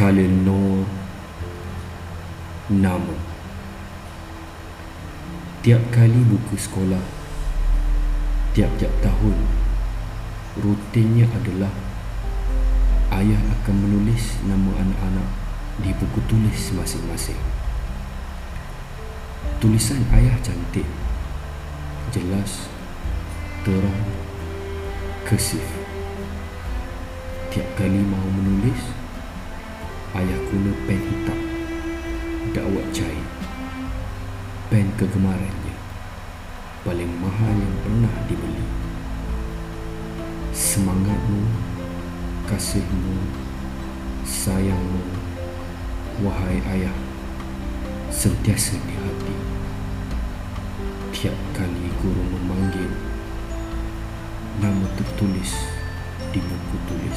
Nur Nama. Tiap kali buku sekolah Tiap-tiap tahun Rutinnya adalah Ayah akan menulis nama anak-anak Di buku tulis masing-masing. Tulisan ayah cantik Jelas Terang Kesif. Tiap kali mahu menulis Ayah guna pen hitam. Dakwat cair. Pen kegemarannya paling mahal yang pernah dibeli. Semangatmu kasihmu sayangmu wahai ayah sentiasa di hati. Tiap kali guru memanggil nama tertulis di buku tulis